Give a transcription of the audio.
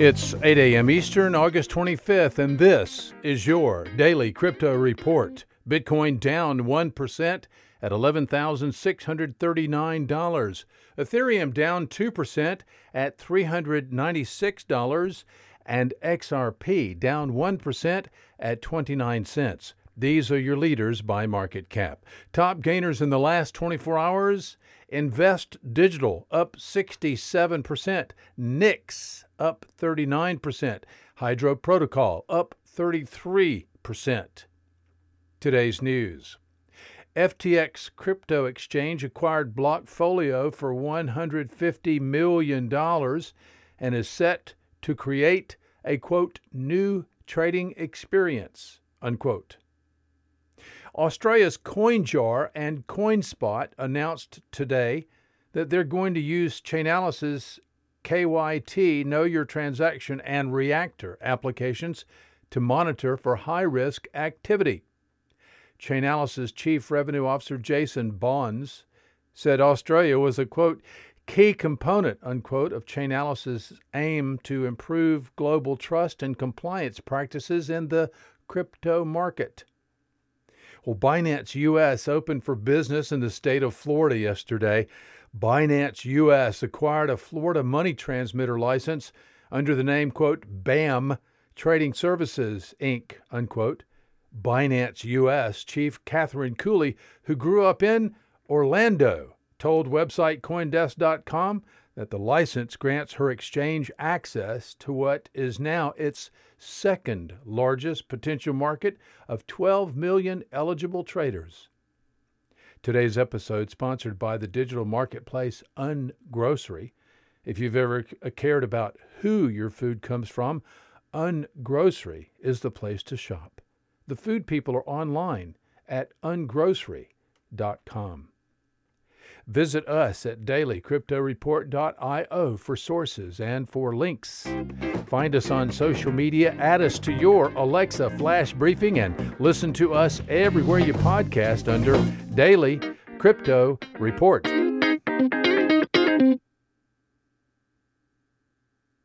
It's 8 a.m. Eastern, August 25th, and this is your daily crypto report. Bitcoin down 1% at $11,639. Ethereum down 2% at $396. And XRP down 1% at 29 cents. These are your leaders by market cap. Top gainers in the last 24 hours Invest Digital up 67%, Nix up 39%, Hydro Protocol up 33%. Today's news. FTX Crypto Exchange acquired Blockfolio for $150 million and is set to create a quote new trading experience unquote. Australia's CoinJar and CoinSpot announced today that they're going to use Chainalysis KYT Know Your Transaction and Reactor applications to monitor for high risk activity. Chainalysis Chief Revenue Officer Jason Bonds said Australia was a quote key component unquote of Chainalysis' aim to improve global trust and compliance practices in the crypto market. Well, Binance US opened for business in the state of Florida yesterday. Binance US acquired a Florida money transmitter license under the name, quote, BAM Trading Services, Inc., unquote. Binance US chief Catherine Coley, who grew up in Orlando, told website Coindesk.com that the license grants her exchange access to what is now its second largest potential market of 12 million eligible traders. Today's episode sponsored by the digital marketplace Ungrocery. If you've ever uh, cared about who your food comes from, Ungrocery is the place to shop. The food people are online at ungrocery.com. Visit us at dailycryptoreport.io for sources and for links. Find us on social media, add us to your Alexa flash briefing, and listen to us everywhere you podcast under Daily Crypto Report.